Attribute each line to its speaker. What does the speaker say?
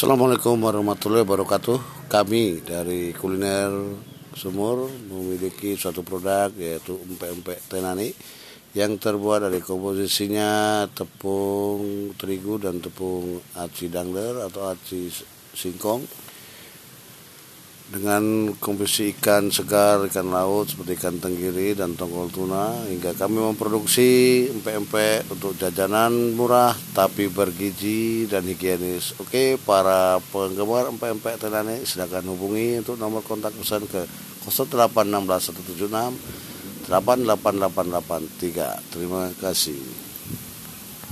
Speaker 1: Assalamualaikum warahmatullahi wabarakatuh. Kami dari kuliner sumur memiliki suatu produk yaitu empek-empek tenani yang terbuat dari komposisinya tepung terigu dan tepung aci dangler atau aci singkong dengan komposisi ikan segar, ikan laut seperti ikan tenggiri dan tongkol tuna hingga kami memproduksi empek-empek untuk jajanan murah tapi bergizi dan higienis. Oke, para penggemar empek-empek tenane silakan hubungi untuk nomor kontak pesan ke 08176 888883. Terima kasih.